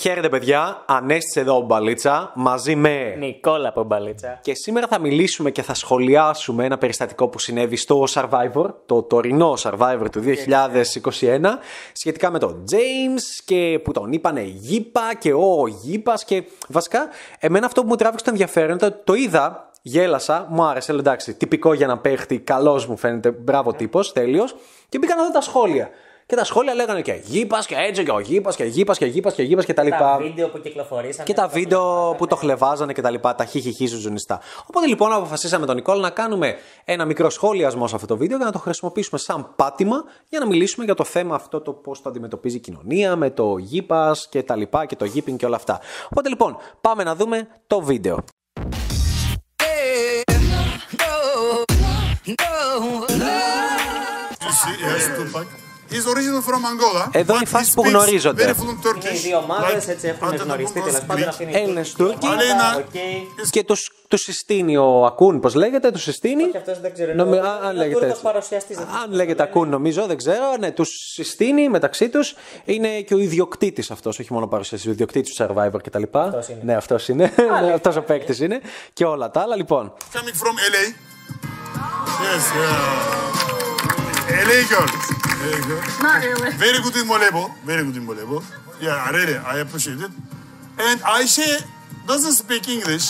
Χαίρετε, παιδιά. Ανέστησε εδώ ο Μπαλίτσα μαζί με. Νικόλα από Μπαλίτσα. Και σήμερα θα μιλήσουμε και θα σχολιάσουμε ένα περιστατικό που συνέβη στο Survivor, το τωρινό Survivor του 2021, σχετικά με τον James και που τον είπανε Γήπα και ο Γήπας. Και βασικά, εμένα αυτό που μου τράβηξε το ενδιαφέρον ήταν το είδα, γέλασα, μου άρεσε, λέω εντάξει, τυπικό για να παίχτη, καλός μου φαίνεται, μπράβο τύπος, τέλειος. Και μπήκα να δω τα σχόλια. Και τα σχόλια λέγανε και γήπα και έτσι και ο γήπα και γήπα και γήπα και γήπα και τα λοιπά. Τα βίντεο που κυκλοφορήσαν. Και τα βίντεο που το χλεβάζανε και τα λοιπά, τα χιχιχι ζουνιστά. Οπότε λοιπόν αποφασίσαμε τον Νικόλ να κάνουμε ένα μικρό σχόλιασμό σε αυτό το βίντεο για να το χρησιμοποιήσουμε σαν πάτημα για να μιλήσουμε για το θέμα αυτό το πώ το αντιμετωπίζει η κοινωνία με το γήπα και τα λοιπά και το γήπινγκ και όλα αυτά. Οπότε λοιπόν πάμε να δούμε το βίντεο. He's original from Angola. Εδώ είναι η but φάση he που speaks γνωρίζονται. very fluent Turkish. Είναι οι δύο ομάδες, like έτσι έχουν Antetokounmpo, γνωριστεί τέλος πάντων. Αυτή είναι η Έλληνες τουρκική Τούρκοι. ομάδα, Αλένα. οκ. Και του τους συστήνει ο Ακούν, πώς λέγεται, τους συστήνει; Όχι, αυτός δεν ξέρω, Νομι- είναι ο- α- αν είναι ο λέγεται Τούρκος έτσι. παρουσιαστής, δεν Αν ξέρω λέγεται το λένε. Ακούν, νομίζω, δεν ξέρω. Ναι, τους συστήνει μεταξύ τους. Είναι και ο ιδιοκτήτης αυτός, όχι μόνο παρουσιαστής, ο ιδιοκτήτης του Survivor κτλ. Αυτός είναι. Ναι, αυτός είναι. αυτός ο παίκτης είναι. Και όλα τα άλλα. Λοιπόν, coming from LA. Yes, yeah. LA girl. LA girl. Not really. Very good in volleyball. Very good in volleyball. Yeah, really, I appreciate it. And Ayşe doesn't speak English,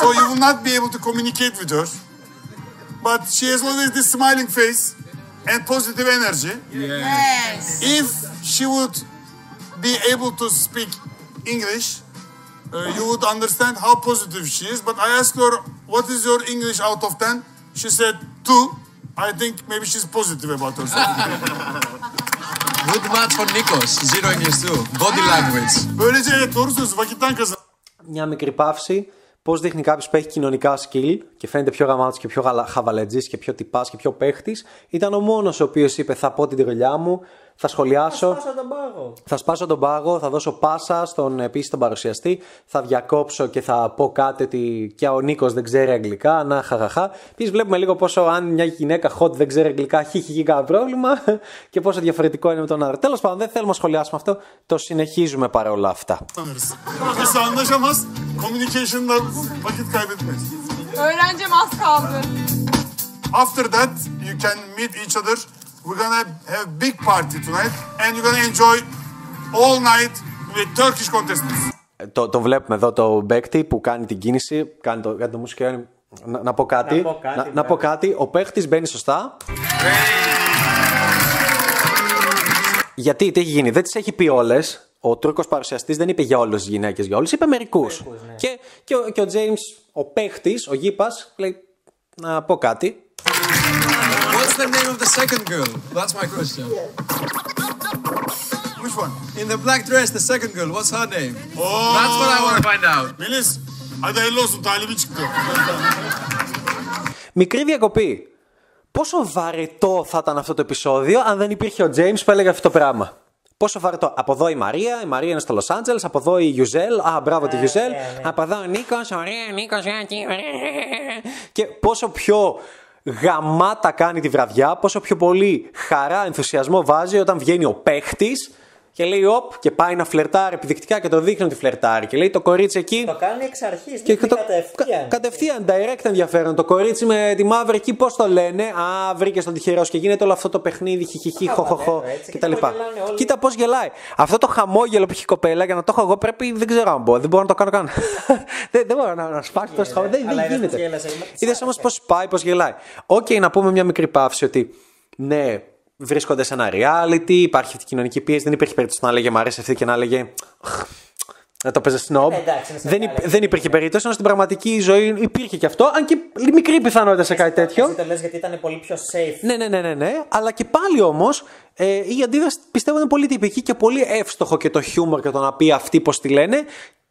so you will not be able to communicate with her. But she has always this smiling face and positive energy. Yes. If she would be able to speak English, uh, you would understand how positive she is. But I asked her, what is your English out of 10? She said, two. I think maybe she's positive about herself. Good match for Nikos. Zero English too. Body language. Böylece evet doğru söylüyorsun. Vakitten kazan. μια μικρή παύση. Πώς δείχνει κάποιος που έχει κοινωνικά skill και φαίνεται πιο γαμάτος και πιο χαβαλετζής και πιο τυπάς και πιο παίχτης. Ήταν ο μόνος ο οποίος είπε: Θα πω την τρολιά μου, θα σχολιάσω. Πάσα τον πάγο. Θα σπάσω τον πάγο, θα δώσω πάσα στον επίσης τον παρουσιαστή, θα διακόψω και θα πω κάτι ότι και ο Νίκος δεν ξέρει αγγλικά. Να, χαχαχά. Επίσης, βλέπουμε λίγο πόσο αν μια γυναίκα hot δεν ξέρει αγγλικά, χιχιχι κανένα πρόβλημα και πόσο διαφορετικό είναι με τον άλλο. Τέλος πάντων, δεν θέλουμε να σχολιάσουμε αυτό. Το συνεχίζουμε παρόλα αυτά. Tanırız. Kimse anlaşamaz. Communication'da vakit kaybetmeyiz. Öğrencim az kaldı. After that, you can meet each other. We're gonna have a big party tonight, and you're gonna enjoy all night with Turkish contestants. Ε, Το, το βλέπουμε εδώ το παίκτη που κάνει την κίνηση, κάνει το, κάνει το μουσικό. Να, να πω κάτι. Να πω κάτι, να, να μπράβο. πω κάτι. Ο παίκτη μπαίνει σωστά. Γιατί, τι έχει γίνει, δεν τις έχει πει όλες. Ο Τούρκος παρουσιαστής δεν είπε για όλες τις γυναίκες, για όλες, είπε μερικούς. ναι. Και, και, ο, και ο James, ο παίχτης, ο Γήπας, λέει να πω κάτι. What's the name of the second girl? That's my question. Which one? In the black dress, the second girl. What's her name? Oh. That's what I want to find out. Melis, hadi hayırlı olsun. Talibi çıktı. Μικρή διακοπή. Πόσο βαρετό θα ήταν αυτό το επεισόδιο αν δεν υπήρχε ο James που έλεγε αυτό το πράγμα; Πόσο βαρετό. Από εδώ η Μαρία, η Μαρία είναι στο Λο Άντζελε, από εδώ η Γιουζέλ, α, μπράβο τη Γιουζέλ, από εδώ ο Νίκος, ωραία, Νίκος, Και πόσο πιο γαμάτα κάνει τη βραδιά, πόσο πιο πολύ χαρά, ενθουσιασμό βάζει όταν βγαίνει ο παίχτης και λέει οπ και πάει να φλερτάρει επιδεικτικά και το δείχνει ότι φλερτάρει. Και λέει το κορίτσι εκεί. Το κάνει εξ αρχής. Και Και το, κατευθείαν. κα- κατευθείαν, direct ενδιαφέρον. Το κορίτσι με τη μαύρη εκεί, πώς το λένε; Α, βρήκε τον τυχερό σου και γίνεται όλο αυτό το παιχνίδι, χιχιχι, χοχοχο Χαβαλέ, έτσι, κτλ. κοίτα πώς γελάνε όλοι. Κοίτα πώς γελάει. Αυτό το χαμόγελο που έχει η κοπέλα, για να το έχω εγώ, πρέπει, δεν ξέρω αν μπορώ. Δεν μπορώ να το κάνω καν. δεν, δεν μπορώ να, να σπάσει το χαμόγελο. Δεν, αλλά δεν είδες πώς γίνεται. γέλασε, μα- Είδες όμως πώς πάει, πώς γελάει. Οκ, να πούμε μια μικρή παύση ότι ναι, βρίσκονται σε ένα reality, υπάρχει αυτή η κοινωνική πίεση. Δεν υπήρχε περίπτωση να έλεγε Μ' αρέσει αυτή και να έλεγε να το παίζει snob. Ε, εντάξει, είναι σε δεν, reality. υπ- δεν υπήρχε περίπτωση, ενώ στην πραγματική ζωή υπήρχε και αυτό, αν και μικρή πιθανότητα σε κάτι τέτοιο. Εσύ το λες γιατί ήταν πολύ πιο safe. Ναι, ναι, ναι, ναι, ναι. Αλλά και πάλι όμως ε, η αντίδραση πιστεύω είναι πολύ τυπική και πολύ εύστοχο και το χιούμορ και το να πει αυτοί πώς τη λένε.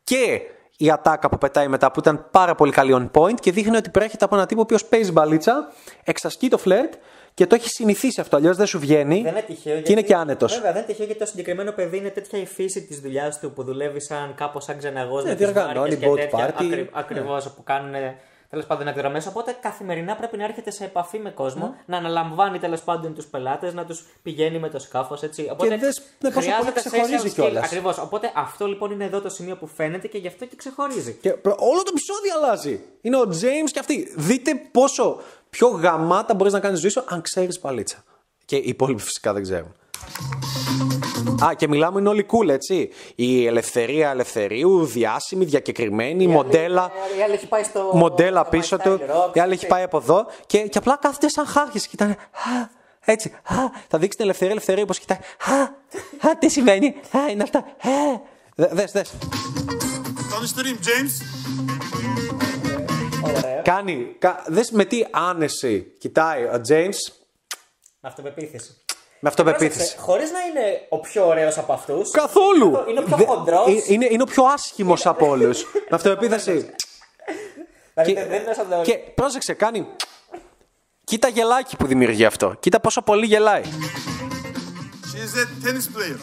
Και η ατάκα που πετάει μετά που ήταν πάρα πολύ καλή on point και δείχνει ότι προέρχεται από έναν τύπο ο οποίος παίζει μπαλίτσα, εξασκεί το φλερτ και το έχει συνηθίσει αυτό. Αλλιώς δεν σου βγαίνει Δεν είναι τυχαίο. και είναι και άνετος. Βέβαια, δεν είναι τυχαίο γιατί το συγκεκριμένο παιδί είναι τέτοια η φύση της δουλειάς του που δουλεύει σαν κάπως σαν ξεναγός Ναι, με τις τις οργανώνει, βάρκες και boat τέτοια. party. Ακριβ, Ακριβώς που κάνουν τέλος πάντων εκδρομέ. Οπότε καθημερινά πρέπει να έρχεται σε επαφή με κόσμο, να αναλαμβάνει τέλος πάντων τους πελάτες, να τους πηγαίνει με το σκάφος. Οπότε δες, ναι, πόσο πολύ ξεχωρίζει κιόλας. Ακριβώς. Οπότε αυτό λοιπόν είναι εδώ το σημείο που φαίνεται και γι' αυτό και ξεχωρίζει. Και προ- όλο το επεισόδιο αλλάζει. Είναι ο James και αυτή. Δείτε πόσο πιο γαμάτα μπορείς να κάνεις ζωή σου αν ξέρεις παλίτσα. Και οι υπόλοιποι φυσικά δεν ξέρουν. Α, και μιλάμε είναι όλοι cool, έτσι. Η ελευθερία ελευθερίου, διάσημη, διακεκριμένη, μοντέλα. Η άλλη έχει πάει στο. μοντέλα στο πίσω My του. Style Rock, Η άλλη έχει πάει από εδώ και, και απλά κάθεται σαν χάρχης. Και κοιτάνε. «Α, Έτσι. «Α, θα δείξει την ελευθερία, ελευθερία, όπως κοιτάει. «Α, α, τι συμβαίνει. Α, είναι αυτά. «Α». Δε- Δες, δες. Tanıştırayım James. Κάνει. κα- Δες με τι άνεση κοιτάει ο James Με αυτοπεποίθηση. Με αυτοπεποίθηση. Χωρίς να είναι ο πιο ωραίος από αυτούς. Καθόλου. Είναι ο πιο Δε- χοντρός. ε, Είναι, είναι ο πιο άσχημος από όλους. με αυτοπεποίθηση. Δηλαδή και- δεν είναι σαν το. και πρόσεξε, κάνει. Κοίτα γελάκι που δημιουργεί αυτό. Κοίτα πόσο πολύ γελάει. She is a tennis player.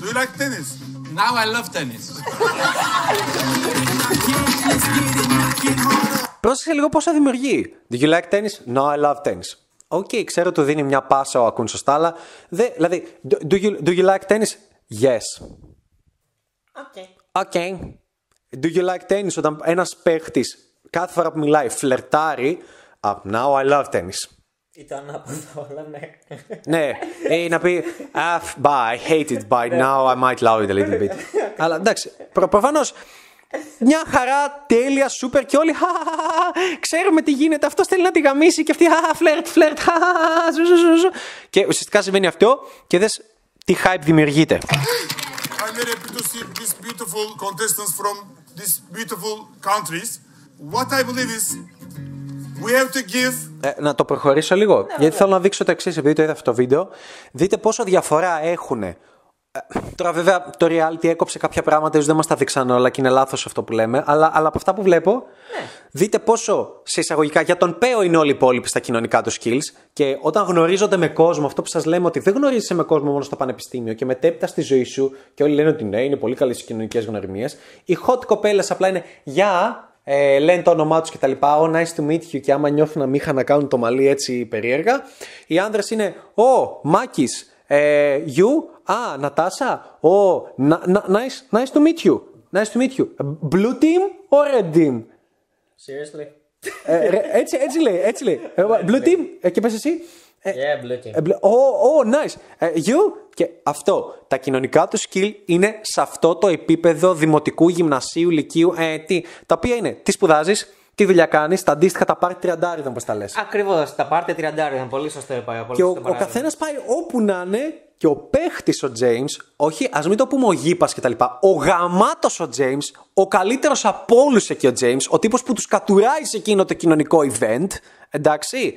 Do you like tennis? Now I love tennis. Πρόσεξε λίγο πόσο δημιουργεί. Do you like tennis? No, I love tennis. Οκ, ξέρω του δίνει μια πάσα ο Ακούν σωστά, αλλά. Δε, δηλαδή, do, do you, do you like tennis? Yes. Ok. Okay. Do you like tennis όταν ένας παίχτης κάθε φορά που μιλάει φλερτάρει ah, Now I love tennis. Ή το ανάποδο, αλλά ναι. ναι, ή να πει ah, bye, I hate it, by now I might love it a little bit. Αλλά εντάξει, προ, προφανώς μια χαρά, τέλεια, σούπερ και όλοι «Χαχαχαχα, ξέρουμε τι γίνεται, αυτός θέλει να τη γαμίσει και αυτή «Α, φλερτ, φλερτ, χαχαχα, ζου, ζου, ζου, ζου». και ουσιαστικά συμβαίνει αυτό και δες τι hype δημιουργείται. I'm very happy to see these beautiful contestants from these beautiful countries. What I believe is we have to give Ε, να το προχωρήσω λίγο. γιατί θέλω να δείξω το εξής, επειδή το είδα αυτό το βίντεο. Δείτε πόσο διαφορά έχουν. Τώρα, βέβαια, το reality έκοψε κάποια πράγματα, ίσως δεν μας τα δείξαν όλα και είναι λάθος αυτό που λέμε. Αλλά, αλλά από αυτά που βλέπω, δείτε πόσο σε εισαγωγικά για τον Πέο είναι όλοι οι υπόλοιποι στα κοινωνικά του skills. Και όταν γνωρίζονται με κόσμο, αυτό που σας λέμε ότι δεν γνωρίζεσαι με κόσμο μόνο στο πανεπιστήμιο και μετέπειτα στη ζωή σου, και όλοι λένε ότι ναι, είναι πολύ καλές οι κοινωνικές γνωριμίες. Οι hot κοπέλες απλά είναι Γεια, ε, λένε το όνομά τους κτλ. Oh, nice to meet you. Και άμα νιώθουν αμήχα να κάνουν το μαλλί έτσι περίεργα. Οι άνδρες είναι Oh, Μάκης, ε, you, α, Νατάσα, oh, na- na- nice, nice to meet you. Nice to meet you. Blue team or red team? Seriously? Ε, ρε, έτσι, έτσι λέει, έτσι λέει. Ε, Blue team, ε, και πες εσύ. Yeah, blue team. Ε, μπλε- Oh, oh, nice. Ε, you; Και αυτό. Τα κοινωνικά του skill είναι σε αυτό το επίπεδο δημοτικού, γυμνασίου, λυκείου. Ε, τι, τα οποία είναι τι σπουδάζεις, τι δουλειά κάνεις, τα αντίστοιχα τα πάρει τριαντάριδα, όπως τα λες. Ακριβώς, τα πάρτε 30 ήταν πολύ σωστό πάει. Και ο, ο καθένας πάει όπου να είναι και ο παίχτης ο James, όχι, ας μην το πούμε ο γήπας κτλ. Ο γαμάτος ο James, ο καλύτερος από όλους εκεί ο James, ο τύπος που τους κατουράει σε εκείνο το κοινωνικό event, εντάξει.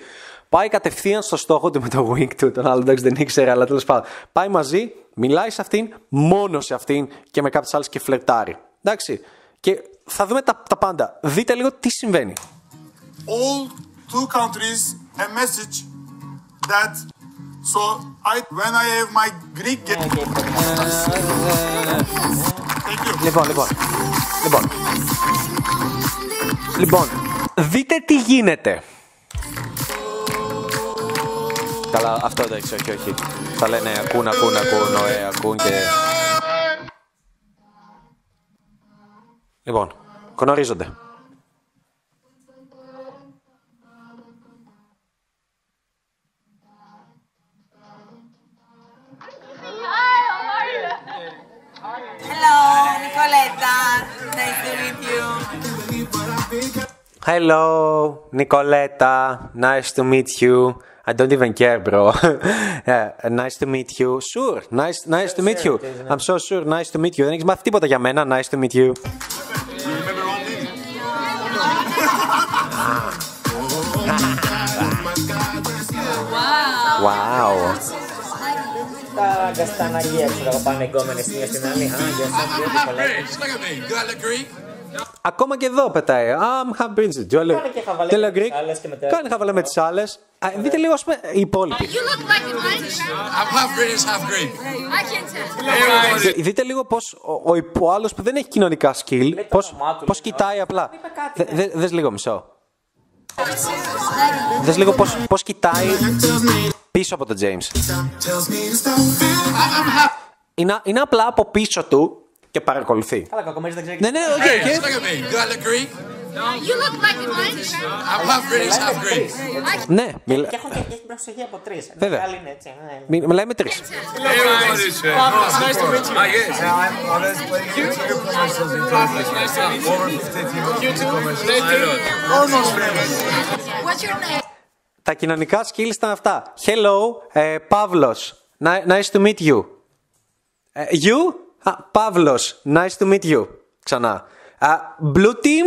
Πάει κατευθείαν στο στόχο του με το wing του. Τον άλλο εντάξει δεν ήξερε, αλλά τέλος πάντων. Πάει μαζί, μιλάει σε αυτήν, μόνος σε αυτήν και με κάποιες άλλες και φλερτάρει. Εντάξει. Και θα δούμε τα, τα πάντα. Δείτε λίγο τι συμβαίνει. all two countries a message that so I when I have my Greek get Thank you. Λοιπόν, λοιπόν. Λοιπόν. Λοιπόν, δείτε τι γίνεται. Καλά, αυτό εντάξει, όχι, όχι. Θα λένε ακούν, ακούν, ακούν, ωε, ακούν και... Λοιπόν, γνωρίζονται. Hello, Nicoletta. Nice to meet you. Hello, Nicoletta. Nice to meet you. I don't even care, bro. yeah, nice to meet you. Sure, nice, nice to meet you. I'm so sure, nice to meet you. Δεν έχεις μάθει τίποτα για μένα. Nice to meet you. Τα κασταναγία, ξέρω εγώ, πάνε εγκόμενε μία στην άλλη. Α, για σας, I'm δύο half κολλάει. British. Look at me. Do I look Greek? Ακόμα και εδώ πετάει. I'm half British. Do I look- Κάνε και χαβαλέ Do I με look τις Greek? άλλες και μετά- Κάνει χαβαλέ με τις άλλες. Δείτε λίγο, ας πούμε, οι υπόλοιποι. You look like a British. I'm half British, half Greek. I can tell. Δη- Δείτε λίγο πώς ο, ο, ο άλλος που δεν έχει κοινωνικά skill, το πώς όνομά του, πώς λέει, κοιτάει απλά. είπε κάτι, Δε- δε- Δες λίγο μισό. Δες λίγο πώς, πώς κοιτάει πίσω από τον James. Είναι, είναι απλά από πίσω του και παρακολουθεί. Καλά, κακομίρι δεν ξέρει. Ναι, ναι, οκ, Hey, και- just look at me. Do I look Greek? You look like a British. I'm half British, half Greek. ναι, μιλά, Και έχουν και έχει προσοχή από τρει. Βέβαια. Άλλοι είναι έτσι. ναι. μι- μιλάει με τρεις. What's your name? Τα κοινωνικά skills ήταν αυτά. Hello, ε, Παύλος. Ni- Nice to meet you. Ε, you? Α, Παύλος. Nice to meet you. Ξανά. Α, blue team,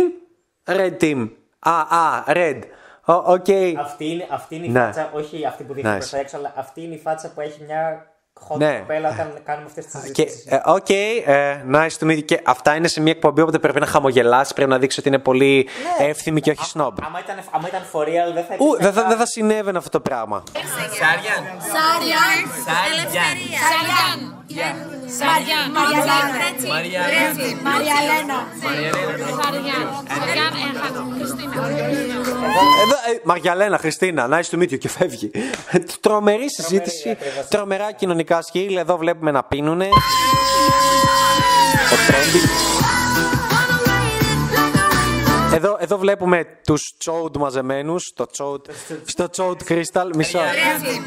red team. Α, α, red. Οκ. Αυτή είναι, αυτή είναι η Ναι. φάτσα, όχι αυτή που δείχνει Nice. προς τα έξω, αλλά αυτή είναι η φάτσα που έχει μια hot Ναι. κοπέλα όταν κάνουμε αυτές τις Και, συζητήσεις. ε, οκ, ε, nice to meet you. Και αυτά είναι σε μια εκπομπή οπότε πρέπει να χαμογελάσει, πρέπει να δείξει ότι είναι πολύ εύθυμη και όχι snob. Άμα ήταν, άμα ήταν for real, δεν θα Ου, υπήρχε δεν θα, καν- δεν θα συνέβαινε αυτό το πράγμα. Σαριάν. Σαριάν. Σαριάν. Μαριαλένα. Μαριαλένα. Σαριάν έχα. Χριστίνα. Εδώ, ε, Μαργιαλένα, Χριστίνα, nice to meet you και φεύγει. Τρομερή συζήτηση, ακριβώς. τρομερά κοινωνικά σκύλ. Εδώ βλέπουμε να πίνουνε. Ο trending. Εδώ, εδώ βλέπουμε τους Chode μαζεμένους στο Chode, στο Chode Crystal. Μισό.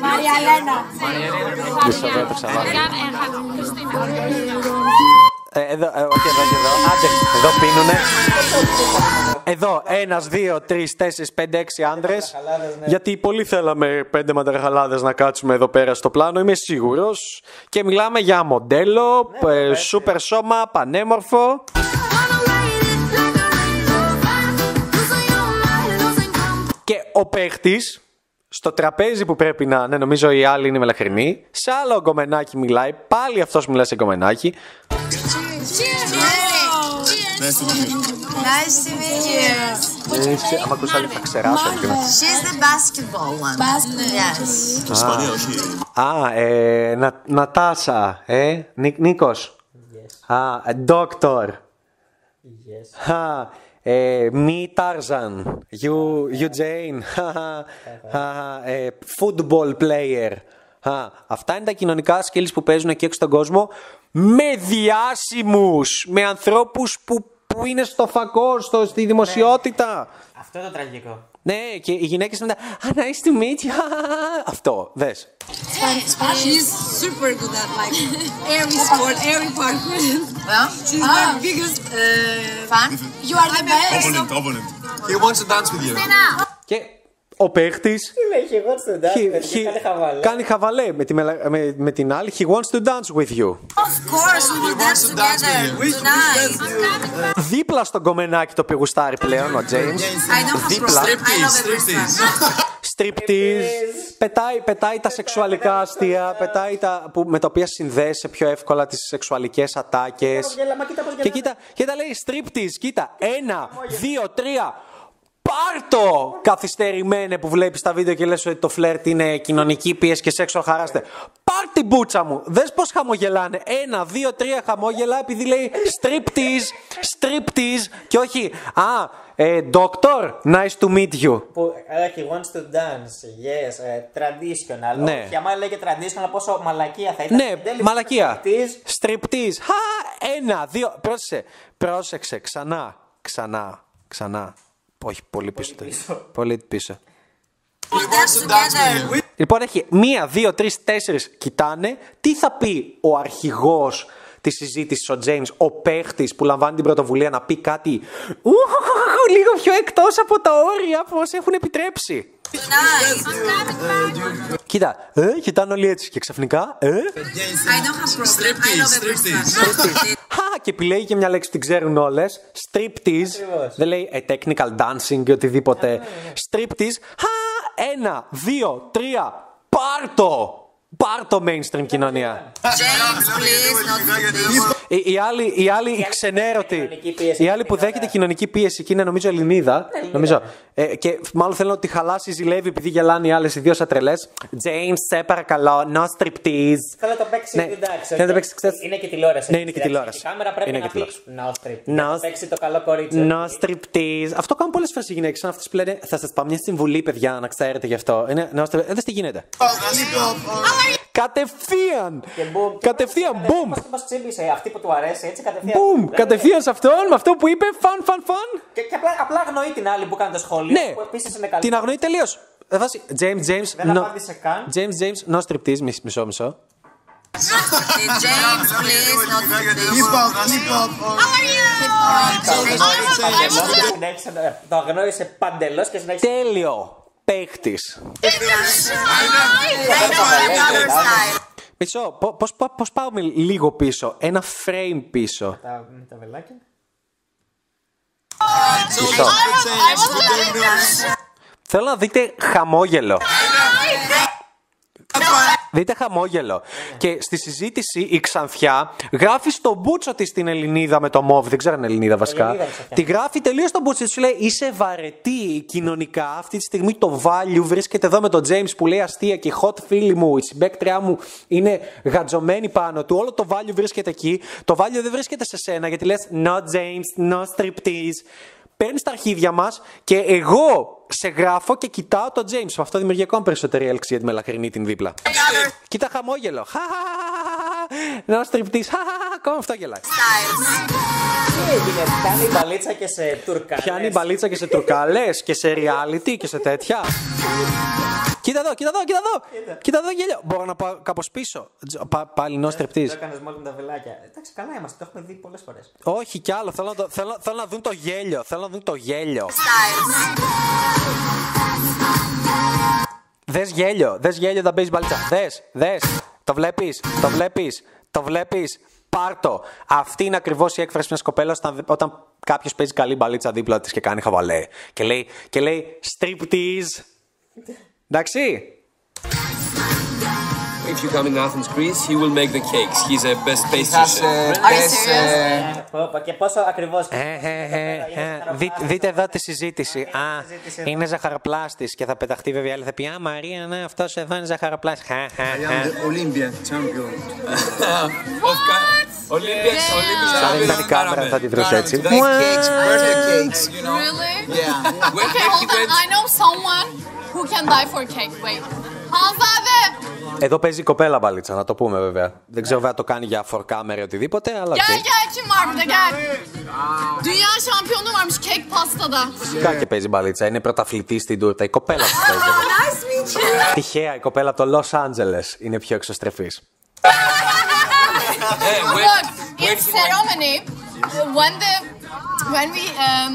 Μαριαλένα. Μισό, δεν το ξαναβάλω. Σαριάν έχα. Χριστίνα. Ε, εδώ, ε, όχι εδώ και εδώ. Άντε, εδώ πίνουνε. Εδώ, ένας, δύο, τρεις, τέσσερις, πέντε, έξι άντρε. Γιατί πολύ θέλαμε πέντε μαντραχαλάδε να κάτσουμε εδώ πέρα στο πλάνο, είμαι σίγουρος. Και μιλάμε για μοντέλο, ε, σούπερ σώμα, πανέμορφο. Και ο παίχτης στο τραπέζι που πρέπει να. Ναι, νομίζω οι άλλοι είναι μελαχρινοί. Σε άλλο γκομενάκι μιλάει. Πάλι αυτός μιλάει σε γκομενάκι. Nice to meet you. Ε, άμα ακούσει άλλη θα ξεράσω. και να- She's the basketball one. Basketball. Yes. Α, ε, να, Νατάσα, ε, Νί, Νίκος. Α, ε, Doctor. Yes. Α, ε, Me Tarzan. You, you Jane. Α, ε, football player. Α, αυτά είναι τα κοινωνικά skills που παίζουν εκεί έξω στον κόσμο με διάσημους, με ανθρώπους που, που είναι στο φακό, στο, στη δημοσιότητα. Αυτό είναι το τραγικό. Ναι, και οι γυναίκες μετά, ah, nice to meet you. Αυτό, δες. She's super good at like every sport, every parkour. Well, She's the biggest. Uh, fun. you are the best. Opponent, opponent. He wants to dance with you. Και ο παίχτης Τι λέει, έχει εγώ στον He- τάφερ και he- κάνει χαβαλέ. κάνει χαβαλέ με, τη, μελα- με, με την άλλη. He wants to dance with you. Of course, we will dance to dance together with you. tonight. Δίπλα στον κομμενάκι το οποίο γουστάρει πλέον ο James. I don't have Δίπλα. problem. I Striptease, love every striptease. Striptease. Πετάει, πετάει τα σεξουαλικά αστεία, πετάει τα, που, με τα οποία συνδέεσαι πιο εύκολα τις σεξουαλικές ατάκες. Γέλα, μα κοίτα πώς Και γελάνε. κοίτα, κοίτα λέει striptease, κοίτα. Ένα, δύο, τρία. Πάρτο! Καθυστερημένε που βλέπεις τα βίντεο και λες ότι το φλερτ είναι κοινωνική πίεση και σεξο χαράστε. Πάρ την μπούτσα μου! Δες πως χαμογελάνε. Ένα, δύο, τρία χαμόγελα επειδή λέει striptease, striptease και όχι. Α, ε, doctor, nice to meet you. Που ε, he wants to dance, yes, ε, traditional. Ναι. Όχι, άμα λέγε traditional, πόσο μαλακία θα ήταν. Ναι, Εν τέλει, μαλακία. striptease, Striptease. Χα, ένα, δύο. Πρόσεξε. Πρόσεξε. Ξανά. Ξανά. Ξανά. Όχι, πολύ πίσω. Πολύ πίσω. We'll dance together. Λοιπόν, έχει μία, δύο, τρεις, τέσσερις κοιτάνε. Τι θα πει ο αρχηγός της συζήτησης, ο James, ο παίχτης που λαμβάνει την πρωτοβουλία να πει κάτι ου, λίγο πιο εκτός από τα όρια που μας έχουν επιτρέψει. Nice. Κοίτα, ε, κοιτάνε όλοι έτσι και ξαφνικά, ε, I don't have problem. I Striptease, love every striptease. fun. Χα, και επιλέγει και μια λέξη που την ξέρουν όλες. Striptease. Ακριβώς. Δεν λέει ε, technical dancing ή οτιδήποτε. Striptease. Χα, ένα, δύο, τρία. Πάρτο! Πάρ το mainstream κοινωνία. James, please, not this. Η, η άλλη, η άλλη η ξενέρωτη. κοινωνική πίεση. Η άλλη που δέχεται κοινωνική πίεση και είναι νομίζω Ελληνίδα. νομίζω. Ε, και μάλλον θέλω να τη χαλάσει, ζηλεύει επειδή γελάνε οι άλλες οι δύο σαν τρελές. James, σε παρακαλώ, no striptease. Θέλω να το παίξει Ναι. εντάξει. Θέλω να το οκ. παίξει, ξέρεις- Είναι και τηλεόραση. Ναι, είναι και Εντάξει, τηλεόραση. Η κάμερα πρέπει Είναι να και πει τηλεόραση. no strip. No Να παίξει το καλό κορίτσι. No striptease. Αυτό κάνουν πολλές φορές οι γυναίκες. Σαν αυτές που λένε Θα σας πω μια συμβουλή, παιδιά, να ξέρετε γι' αυτό. Είναι, no strip- ε, δες τι γίνεται. Κατευθείαν! Και boom. Κατευθείαν, boom! Πώς μας τσίμπησε αυτή που του αρέσει έτσι κατευθείαν. Boom! Δηλαδή, Κατευθείαν σε αυτόν, με αυτό που είπε, φαν, φαν, φαν. Και, και απλά, απλά αγνοεί την άλλη που κάνει το σχόλιο. Ναι, Που επίσης είναι καλή. την αγνοεί τελείως. James, James, Δεν no. απάντησε καν. James, James, no striptease, μισ- μισό, μισό. James, please, not this. Keep up, keep up. Συνέχισε να- Το αγνόησε παντελώς και συνέχισε. Τέλειο! Παίχτης. Another style. Μισό, πώς πώς, πώς πάμε λίγο πίσω, ένα frame πίσω; Τα, με τα βελάκια. Μισό. Θέλω να δείτε χαμόγελο. Δείτε χαμόγελο. Και στη συζήτηση η Ξανθιά γράφει στον μπούτσο της την Ελληνίδα με το μόβ. Δεν ξέρω αν είναι Ελληνίδα βασικά. Ελληνίδα η Ξανθιά. Τη γράφει τελείως στον μπούτσο της. Σου λέει Είσαι βαρετή κοινωνικά. Αυτή τη στιγμή το value βρίσκεται εδώ με τον James που λέει αστεία και η hot φίλη μου, η συμπέκτριά μου είναι γατζωμένη πάνω του. Όλο το value βρίσκεται εκεί. Το value δεν βρίσκεται σε σένα γιατί λες No James, no striptease. Παίρνει τα αρχίδια μας και εγώ σε γράφω και κοιτάω τον James. Αυτό δημιουργεί ακόμα περισσότερη έλξη για τη μελαχρινή την δίπλα. Κοίτα χαμόγελο. No striptease. Ακόμα αυτό γελάει. Τι έγινε, κάνει μπαλίτσα και σε τουρκά. Πιάνει μπαλίτσα και σε τουρκάλες και σε reality και σε τέτοια. Κοίτα εδώ, κοίτα εδώ, κοίτα εδώ. Κοίτα εδώ γέλιο. Μπορώ να πάω κάπως πίσω. Τζ- πα- Πάλι no Το striptease. έκανες μόλις με τα βελάκια. Εντάξει, καλά είμαστε, το έχουμε δει πολλές φορές. Όχι κι άλλο. Θέλω να, το, θέλω, θέλω να δουν το γέλιο. Θέλω να δουν το γέλιο. Δες γέλιο. Δες γέλιο όταν παίζει μπαλίτσα. Δες, δες. Το βλέπεις, το βλέπεις, το βλέπεις. Πάρτο. Αυτή είναι ακριβώς η έκφραση μιας κοπέλας όταν, όταν κάποιος παίζει καλή μπαλίτσα δίπλα της και κάνει χαβαλέ. Και λέει, και λέει striptease. Εντάξει. If you come in Athens, Greece, he will make the cakes. He's a best pastry Has chef. uh, best, uh, Πω, πω, Και πόσο ακριβώ. Ε, ε, ε, ε, δει- δείτε εδώ τη συζήτηση. Α, είναι ζαχαροπλάστη και θα πεταχτεί βέβαια η άλλη. Θα πει Α, Μαρία, ναι, αυτό εδώ είναι ζαχαροπλάστη. Χα, χα, χα. Olympian champion. Of ca- Olympic, Olympic Αν δεν ήταν η champion κάμερα θα τη βρούσε έτσι. bake cakes, birthday cakes. You know? Really? Yeah. When, Okay, when he hold on. went, I know someone who can die for cake; Wait. Hanzade! Εδώ παίζει η κοπέλα μπαλίτσα, να το πούμε βέβαια. Δεν ξέρω βέβαια το κάνει για φορκάμερα ή οτιδήποτε, αλλά. Gel οκ. gel kim var burada gel. Dünya şampiyonu varmış kek pastada. Φυσικά και παίζει μπαλίτσα. Είναι πρωταθλητής στην τούρτα. Η κοπέλα που παίζει. Nice meet you. Τυχαία η κοπέλα από το Λο Άντζελε είναι πιο εξωστρεφής. hey, when, Look, when it's he went, ceremony. When the when we um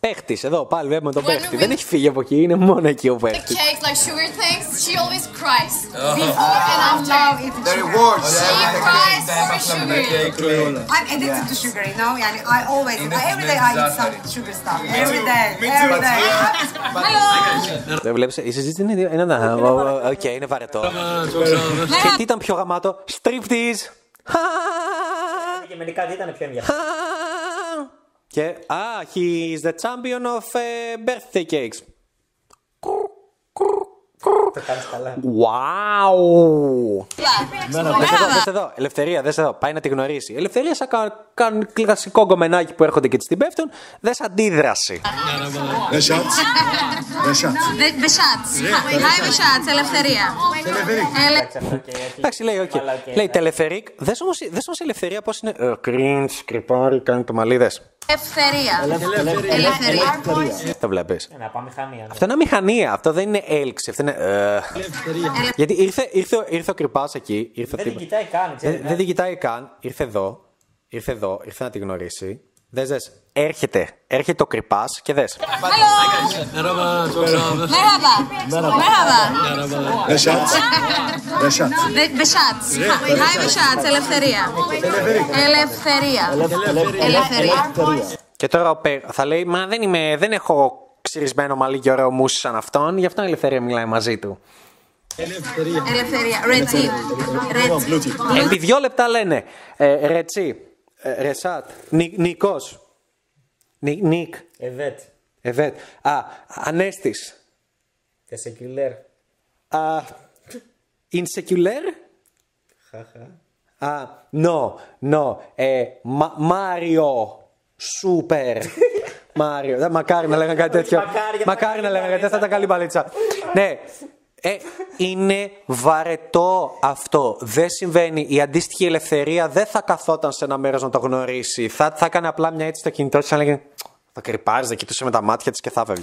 Παίχτη, εδώ πάλι βλέπουμε τον When παίχτη. we- Δεν έχει φύγει από εκεί, είναι μόνο εκεί ο the παίχτη. cake like sugar things, she always cries before and after. The rewards. She cries for sugar. I'm addicted to sugar, you know. Yani I always, every day I eat some sugar stuff. Every day, every day. Hello. Δεν βλέπει, η συζήτηση είναι. είναι ένα. Οκ, είναι βαρετό. Και τι ήταν πιο γαμάτο, striptease. Και μερικά δεν ήταν πιο ενδιαφέρον. Και, α, he is the champion of uh, birthday cakes. Το κάνεις καλά. Wow! Merhaba. Δες εδώ, ελευθερία, δες εδώ, πάει να τη γνωρίσει. Ελευθερία σαν κα- καν κλασικό γκομενάκι που έρχονται και της την πέφτουν, δες αντίδραση. Reşat. Reşat. Μπεσάτ. Hi, Μπεσάτ, ελευθερία. Εντάξει, λέει, οκ. Αλλά οκ, Λέει τελεφερίκ. Δες όμως, δες όμως η ελευθερία πώς είναι. Ε, Cringe, κρυπάρι, κάνει το μαλλί, δες. Ελευθερία. Ελευθερία. Το βλέπεις. Να πάμε μηχανία. ναι. Αυτό είναι μηχανία, αυτό δεν είναι έλξη, αυτό είναι... ε. Γιατί ήρθε, ήρθε, ο- ήρθε ο κρυπάς εκεί, ήρθε Δεν ο την τύπος- κοιτάει καν. ξέρεις, Δεν, δεν την κοιτάει καν. Ήρθε εδώ. Ήρθε εδώ. Ήρθε να τη γνωρίσει. Δες, δες. Έρχεται. Έρχεται ο κρυπάς και δες. Merhaba. Merhaba. Reşat. Reşat. Μπεσάτ. Hi, Μπεσάτ, ελευθερία. Ελευθερία. Ελευθερία. Και τώρα ο Πε- θα λέει, Μα δεν, είμαι, δεν έχω ξυρισμένο μαλλί και ωραίο μουσι σαν αυτόν. Γι' αυτό η ελευθερία μιλάει μαζί του. Ελευθερία. Red team. Red team. Επί δύο λεπτά λένε. Ε, Ρετσί. Ε, Ρεσάτ. Νι, Νικός. Νι, Νίκ. Εβέτ. Εβέτ. Α, Ανέστης. Τεσεκιλέρ. Α, Ινσεκιουλέρ. Χαχα. Α, νο, νο. Ε, Μα- Μάριο. Σούπερ. Μάριο. Δεν- Μακάρι να λέγανε κάτι τέτοιο. Μακάρι, Μακάρι να λέγανε κάτι τέτοιο. Θα ήταν καλή μπαλίτσα. Ναι. Ε, είναι βαρετό αυτό. Δεν συμβαίνει. Η αντίστοιχη ελευθερία δεν θα καθόταν σε ένα μέρος να το γνωρίσει. Θα, θα έκανε απλά μια έτσι στο κινητό της και να λέγε Θα κρυπάριζε, κοιτούσε με τα μάτια της και θα φεύγει.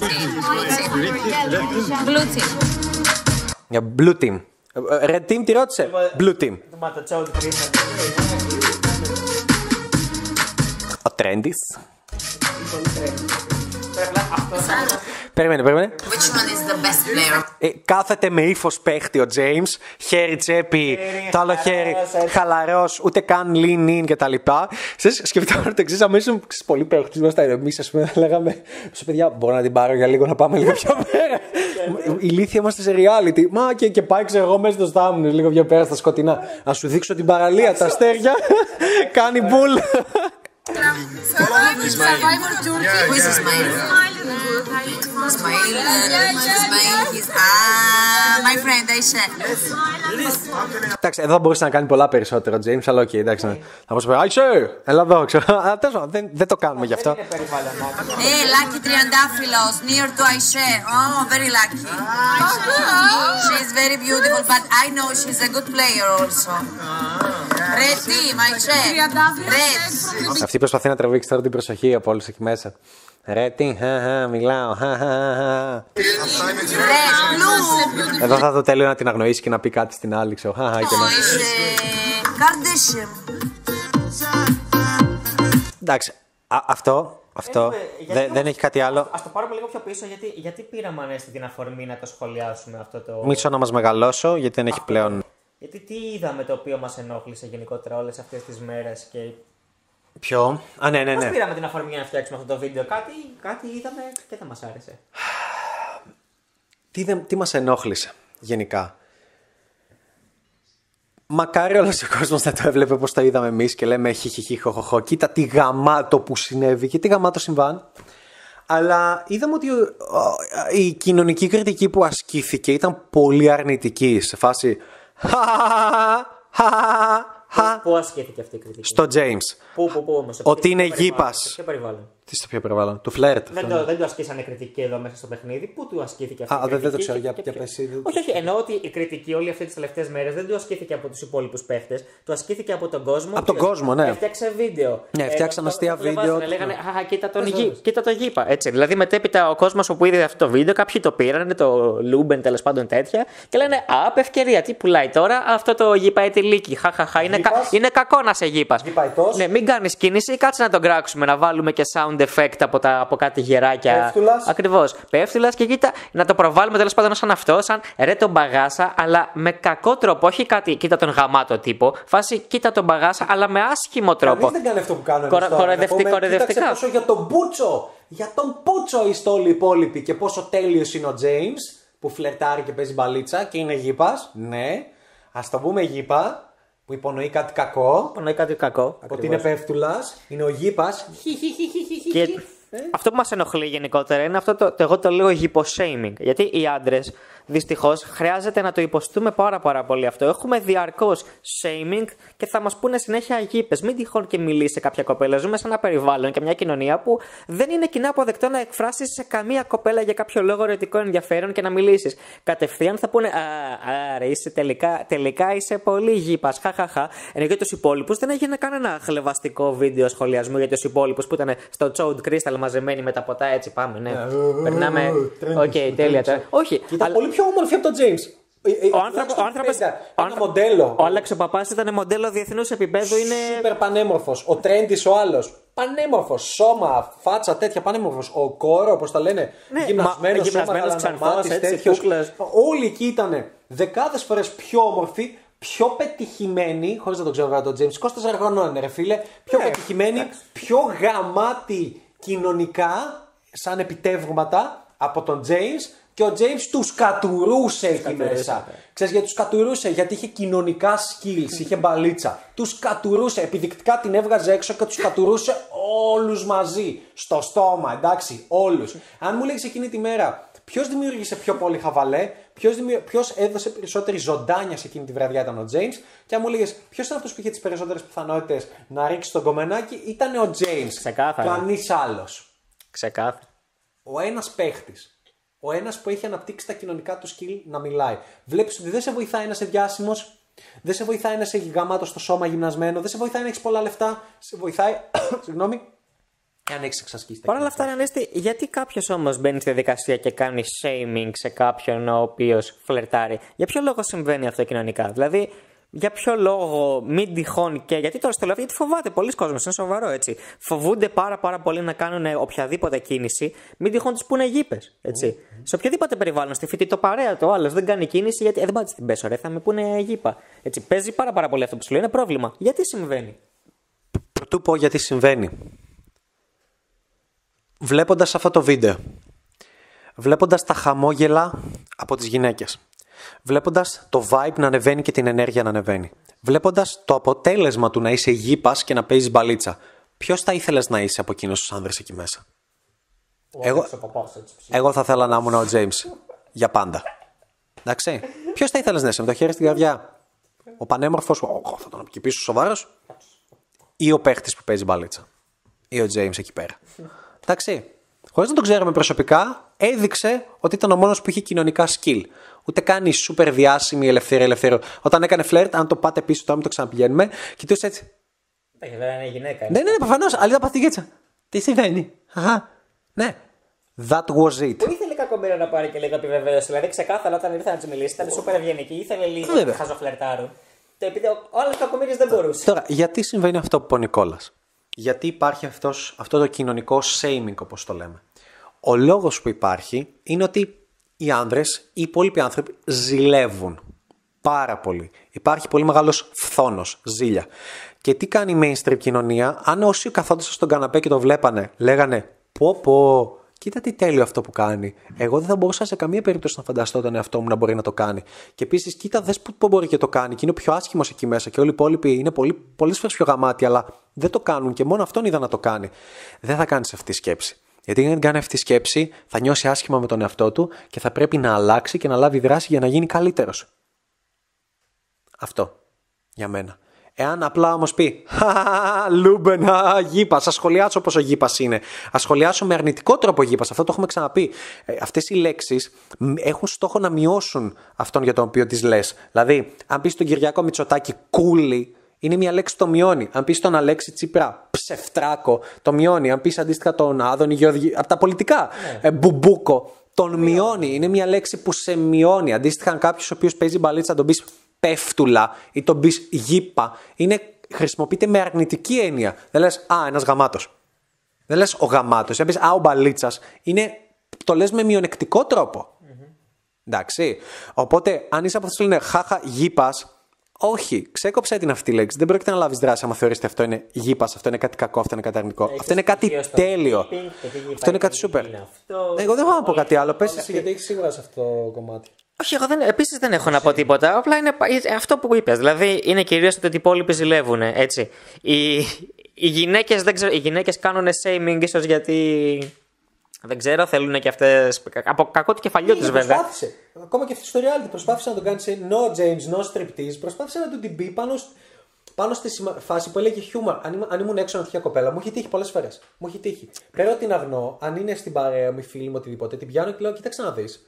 Blue team. Για blue team. Ε, Red team τη ρώτησε. Blue team. Το ματοτσόντ κρίμα. Ο Τρέντις. Περίμενε, περίμενε. Which one is the best player? Ε, κάθεται με ύφος παίχτη ο James, χέρι τσέπη, το άλλο χέρι χαλαρός, ούτε καν lean in κτλ. Σα σκεφτόμαστε το εξή αμέσως. Πολλοί παίχτε μα τα εμεί, ας πούμε, λέγαμε. Σου παιδιά, μπορώ να την πάρω για λίγο να πάμε λίγο πιο πέρα. Ηλίθεια είμαστε σε reality. Μα και, και πάει, ξέρω εγώ, μέσα στο στάμνο λίγο πιο πέρα στα σκοτεινά. Να σου δείξω την παραλία, τα αστέρια. Κάνει μπουλ. Α, uh, uh, my friend, Aisha. Εντάξει, εδώ μπορούσε να κάνει πολλά περισσότερο, Τζέιμ, αλλά όχι, εντάξει. Να πει: Aisha, ελα εδώ, έξω. Δεν το κάνουμε γι' αυτό. Ε, lucky 30th near to Aisha. Oh, very lucky. She's very beautiful, but I know she's a good player also. Red team, Aisha. Red. Αυτή προσπαθεί να τραβήξει τώρα την προσοχή από όλους εκεί μέσα. Ρε τι, χα, χα, μιλάω. χα, χα, χα. Red. Blue. Εδώ θα δω τέλειο να την αγνοήσει και να πει κάτι στην άλλη, ξέρω. χα, χα, και να... Is uh, Kardashian. Εντάξει, α, αυτό, αυτό Έχουμε- γιατί δεν, όμως- δεν έχει κάτι άλλο. Α το πάρουμε λίγο πιο πίσω, γιατί, γιατί πήραμε ανέστη την αφορμή να το σχολιάσουμε αυτό το. Μισό να μας μεγαλώσω, γιατί δεν έχει πλέον... Γιατί τι είδαμε το οποίο μας ενόχλησε γενικότερα όλες αυτές τις μέρες και. Ποιο; Α, ναι, ναι, Πώς ναι. πήραμε την αφορμή για να φτιάξουμε αυτό το βίντεο, κάτι, κάτι είδαμε και δεν μας άρεσε. Τι, δεν, τι μας ενόχλησε γενικά; Μακάρι όλος ο κόσμος να το έβλεπε όπως το είδαμε εμείς και λέμε χι χι χι χω, χω, χω. Κοίτα τι γαμάτο που συνέβη και τι γαμάτο συμβάν. Αλλά είδαμε ότι ο- ο- η κοινωνική κριτική που ασκήθηκε ήταν πολύ αρνητική σε φάση 哈哈哈哈哈哈哈哈哈哈 χα», Πού ασκήθηκε αυτή η κριτική; στο James. Πού, πού, πού όμως, σε Ότι ποιο είναι περιβάλλον, γήπας. σε Ποιο περιβάλλον; Τι στο πιο περιβάλλον, του φλερτ. Δεν το, δεν το ασκήσανε κριτική εδώ μέσα στο παιχνίδι. Πού του ασκήθηκε αυτή Α, η δεν- δεν το κριτική ξέρω. και- Για- και για ποιο- πες εσύ. Όχι, όχι. Εννοώ ότι η κριτική όλη αυτή τις τελευταίες μέρες δεν του ασκήθηκε από τους υπόλοιπους παίχτες. Του ασκήθηκε από τον κόσμο. Από τον ο οποίος κόσμο, ναι. Έφτιαξε βίντεο. Ναι, φτιάξαν το- αστεία το- το βίντεο. βάζανε, Λέγανε, Αχ, κοίτα τον, Πες, γη, πες. κοίτα το γήπα. Έτσι. Δηλαδή μετέπειτα ο κόσμος που είδε αυτό το βίντεο, κάποιοι το πήραν, το Λούμπεν τέλος πάντων τέτοια, και λένε Α, απ' ευκαιρία, τι πουλάει τώρα αυτό το γήπα ετυλίκι. Χαχαχά, είναι, κα, Γήπας. είναι κακό να σε γήπας. Γήπαετός. Ναι, μην κάνεις κίνηση, κάτσε να τον κράξουμε, να βάλουμε και sound effect από, τα, από κάτι γεράκια. Πέφτουλας. Ακριβώς. Πέφτουλα και κοίτα, να το προβάλλουμε τέλος πάντων σαν αυτό, σαν ρε τον μπαγάσα, αλλά με κακό τρόπο. Όχι κάτι, κοίτα τον γαμάτο τύπο. Φάση, κοίτα τον μπαγάσα, αλλά με άσχημο τρόπο. Κανείς δεν κάνει αυτό που κάνουν Κορο- εμείς τώρα. κοροϊδευτικά- Να πούμε, κοροϊδευτικά. Κοίταξε πόσο για τον Μπούτσο, για τον Μπούτσο είστε όλοι οι υπόλοιποι και πόσο τέλειος είναι ο James που φλερτάρει και παίζει μπαλίτσα και είναι γήπας. Ναι, ας το πούμε γήπα που υπονοεί κάτι κακό. Υπονοεί κάτι κακό. Ότι είναι πέφτουλας, είναι ο γήπας. Και αυτό που μας ενοχλεί γενικότερα είναι αυτό το, το εγώ το λέω hyposhaming. Γιατί οι άντρες δυστυχώ χρειάζεται να το υποστούμε πάρα, πάρα πολύ αυτό. Έχουμε διαρκώ shaming και θα μα πούνε συνέχεια γήπε. Μην τυχόν και μιλήσει σε κάποια κοπέλα. Ζούμε σε ένα περιβάλλον και μια κοινωνία που δεν είναι κοινά αποδεκτό να εκφράσει σε καμία κοπέλα για κάποιο λόγο ερωτικό ενδιαφέρον και να μιλήσει. Κατευθείαν θα πούνε Α, άρα είσαι τελικά, τελικά είσαι πολύ γήπα. Χαχαχά. Ενώ για του υπόλοιπου δεν έγινε κανένα χλεβαστικό βίντεο σχολιασμού για του υπόλοιπου που ήταν στο Chode Crystal μαζεμένοι με τα ποτά έτσι. Πάμε, ναι. Περνάμε. Οκ, τέλεια τώρα. Όχι. Ήταν αλλά- πολύ πιο όμορφη από τον James. Ε, ε, Ο άνθρωπο. Ο άνθρωπος, Ένα ο άνθρω- μοντέλο. Ο Άλεξ ο παπάς ήταν μοντέλο διεθνούς επίπεδου. Είναι. Σούπερ πανέμορφος. Ο Τρέντις ο άλλος. Πανέμορφος. Σώμα, φάτσα, τέτοια πανέμορφος. Ο κόρο, όπως τα λένε. Ναι, γυμνασμένος μα- σώμα, γυμνασμένος, ξανθός, γαλανομάτης, έτσι, τέτοιος. κούκλας. Όλοι εκεί ήταν δεκάδες φορές πιο όμορφοι, πιο πετυχημένοι. Χωρίς να το ξέρω βέβαια τον Τζέιμς. 24 χρονών είναι, ρε φίλε. Πιο Ναι, πετυχημένοι, εντάξει. πιο γαμάτοι κοινωνικά, σαν επιτεύγματα από τον James Και ο James τους κατουρούσε εκεί μέσα. Ξέρεις γιατί τους κατουρούσε, γιατί είχε κοινωνικά skills, είχε μπαλίτσα. Τους κατουρούσε, επιδεικτικά την έβγαζε έξω και τους κατουρούσε όλους μαζί. Στο στόμα, εντάξει, όλους. Αν μου λέγεις εκείνη τη μέρα, ποιος δημιούργησε πιο πολύ χαβαλέ, ποιος έδωσε περισσότερη ζωντάνια σε εκείνη τη βραδιά ήταν ο James. Και αν μου έλεγε ποιος ήταν αυτός που είχε τις περισσότερες πιθανότητες να ρίξει τον κομμενάκι, ήταν ο James. Ξεκάθαρα. Κανείς άλλος. Ξεκάθαρα. Ο ένας παίχτης, ο ένας που έχει αναπτύξει τα κοινωνικά του skill να μιλάει. Βλέπεις ότι δεν σε βοηθάει ένα σε διάσημος, δεν σε βοηθάει να είσαι γαμάτο στο σώμα γυμνασμένο, δεν σε βοηθάει να έχεις πολλά λεφτά, σε βοηθάει. συγγνώμη. Εάν έχεις εξασκήσει τα Παρ' όλα αυτά, Ανέστη, γιατί κάποιος όμως μπαίνει στη διαδικασία και κάνει shaming σε κάποιον ο οποίος φλερτάρει; Για ποιο λόγο συμβαίνει αυτό κοινωνικά; Δηλαδή, για ποιο λόγο μην τυχόν και. Γιατί τώρα στο λέω, γιατί φοβάται πολλοί κόσμος, είναι σοβαρό έτσι. Φοβούνται πάρα, πάρα πολύ να κάνουν οποιαδήποτε κίνηση, μην τυχόν τους πούνε γήπες. Έτσι. Σε οποιοδήποτε περιβάλλον, στη φοιτή, το παρέα το άλλο δεν κάνει κίνηση, γιατί. Ε, δεν πάτε στην πέσω, ρε, θα με πούνε γήπα. Έτσι. Παίζει πάρα, πάρα πολύ αυτό που σου λέω, είναι πρόβλημα. Γιατί συμβαίνει; Πρωτού πω γιατί συμβαίνει. Βλέποντας αυτό το βίντεο, βλέποντας τα χαμόγελα από τις γυναίκες, βλέποντας το vibe να ανεβαίνει και την ενέργεια να ανεβαίνει, βλέποντας το αποτέλεσμα του να είσαι γήπας και να παίζεις μπαλίτσα, ποιος θα ήθελες να είσαι από εκείνους τους άνδρες εκεί μέσα; Εγώ, εγώ θα ήθελα να ήμουν ο James για πάντα. Εντάξει. Ποιος θα ήθελες να είσαι με το χέρι στην καρδιά; Ο πανέμορφος, ο, θα τον αποκοιμήσω σοβαρός, ή ο παίχτης που παίζει μπαλίτσα; Ή ο James εκεί πέρα; Εντάξει. Χωρίς να τον ξέρουμε προσωπικά, έδειξε ότι ήταν ο μόνος που είχε κοινωνικά skill. Ούτε καν η super διάσημη ελευθερία ελευθερία. Όταν έκανε φλερτ, αν το πάτε πίσω, τώρα μην το ξαναπηγαίνουμε, κοιτούσε έτσι. Ε, δεν είναι γυναίκα. Ναι, ναι, ναι προφανώς. Αλλά είδα πάθη έτσι. Τι συμβαίνει; Αχα. Ναι. That was it. Που ήθελε κακομοίρα να πάρει και λίγο επιβεβαίωση. Δηλαδή, ξεκάθαρα όταν ήρθε να της μιλήσει, ήταν super ευγενική. Ήθελε λίγο Βέβαια. να χαζοφλερτάρουν. Το επειδή ο άλλο κακομοίρη δεν μπορούσε. Τώρα, γιατί συμβαίνει αυτό που είπε ο Νικόλας; Γιατί υπάρχει αυτός, αυτό το κοινωνικό shaming, όπως το λέμε. Ο λόγος που υπάρχει είναι ότι οι άνδρες, οι υπόλοιποι άνθρωποι ζηλεύουν πάρα πολύ. Υπάρχει πολύ μεγάλος φθόνος, ζήλια. Και τι κάνει η mainstream κοινωνία, αν όσοι καθόντουσαν στον καναπέ και το βλέπανε, λέγανε Πω πω, κοίτα τι τέλειο αυτό που κάνει. Εγώ δεν θα μπορούσα σε καμία περίπτωση να φανταστώ τον εαυτό μου να μπορεί να το κάνει. Και επίσης, κοίτα, δες που που μπορεί και το κάνει. Και είναι ο πιο άσχημος εκεί μέσα. Και όλοι οι υπόλοιποι είναι πολύ, πολλές φορές πιο γαμάτοι, αλλά δεν το κάνουν. Και μόνο αυτόν είδα να το κάνει. Δεν θα κάνεις αυτή τη σκέψη. Γιατί αν κάνει αυτή τη σκέψη, θα νιώσει άσχημα με τον εαυτό του και θα πρέπει να αλλάξει και να λάβει δράση για να γίνει καλύτερος. Αυτό. Για μένα. Εάν απλά όμως πει «Χα, Λούμπεν, α, γύπας, ας σχολιάσω πόσο γύπας είναι. Ας σχολιάσω με αρνητικό τρόπο γύπας. Αυτό το έχουμε ξαναπεί. Ε, Αυτές οι λέξεις έχουν στόχο να μειώσουν αυτόν για τον οποίο τις λες. Δηλαδή, αν πεις στον Κυριακό Μητσοτάκη κούλι, είναι μια λέξη που το μειώνει. Αν πεις τον Αλέξη Τσίπρα ψευτράκο, το μειώνει. Αν πεις αντίστοιχα τον Άδωνη Γεωργή, από τα πολιτικά, ε, μπουμπούκο, τον μειώνει. Είναι μια λέξη που σε μειώνει. Αντίστοιχα, αν κάποιος ο οποίος παίζει μπαλίτσα τον πεις πέφτουλα ή τον πεις γήπα, είναι, χρησιμοποιείται με αρνητική έννοια. Δεν λες, Α, ένας γαμάτος. Δεν λες ο γαμάτος. Δεν πεις Α, ο μπαλίτσας. Είναι, το λες με μειονεκτικό τρόπο. Εντάξει. Οπότε, αν είσαι από αυτούς που λένε Χάχα, γήπας, όχι, ξέκοψε την αυτή τη λέξη. Δεν πρόκειται να λάβεις δράση άμα θεωρείς ότι αυτό είναι γήπας, αυτό είναι κάτι κακό, αυτό είναι κάτι αρνητικό. αυτό είναι κάτι στοιχείο στο τέλειο. keeping, το τι Αυτό είναι κάτι υπάρχει, σούπερ. είναι αυτό. Εγώ δεν έχω να πω κάτι άλλο. Πες εσύ, γιατί έχεις σίγουρα σε αυτό το κομμάτι. Όχι, εγώ δεν, επίσης δεν έχω να πω τίποτα. Απλά είναι πα- αυτό που είπες. Δηλαδή είναι κυρίως ότι οι υπόλοιποι ζηλεύουν. Έτσι. Οι, οι γυναίκες οι γυναίκες κάνουν shaming ίσως γιατί. Δεν ξέρω, θέλουν και αυτές. Από κακό του κεφαλιού τους βέβαια. Προσπάθησε. Ακόμα και αυτή στο reality προσπάθησε να τον κάνει σε no James, no striptease. Προσπάθησε να του την πει πάνω, σ- πάνω στη σημα- φάση που έλεγε χιούμορ. Αν, ήμουν- αν ήμουν έξω να τυχαία κοπέλα, μου έχει τύχει πολλές φορές. Μου έχει τύχει. Πέρα ότι την αγνώ, αν είναι στην παρέα μου, η φίλη μου, οτιδήποτε, την πιάνω και λέω: Κοίταξε να δεις.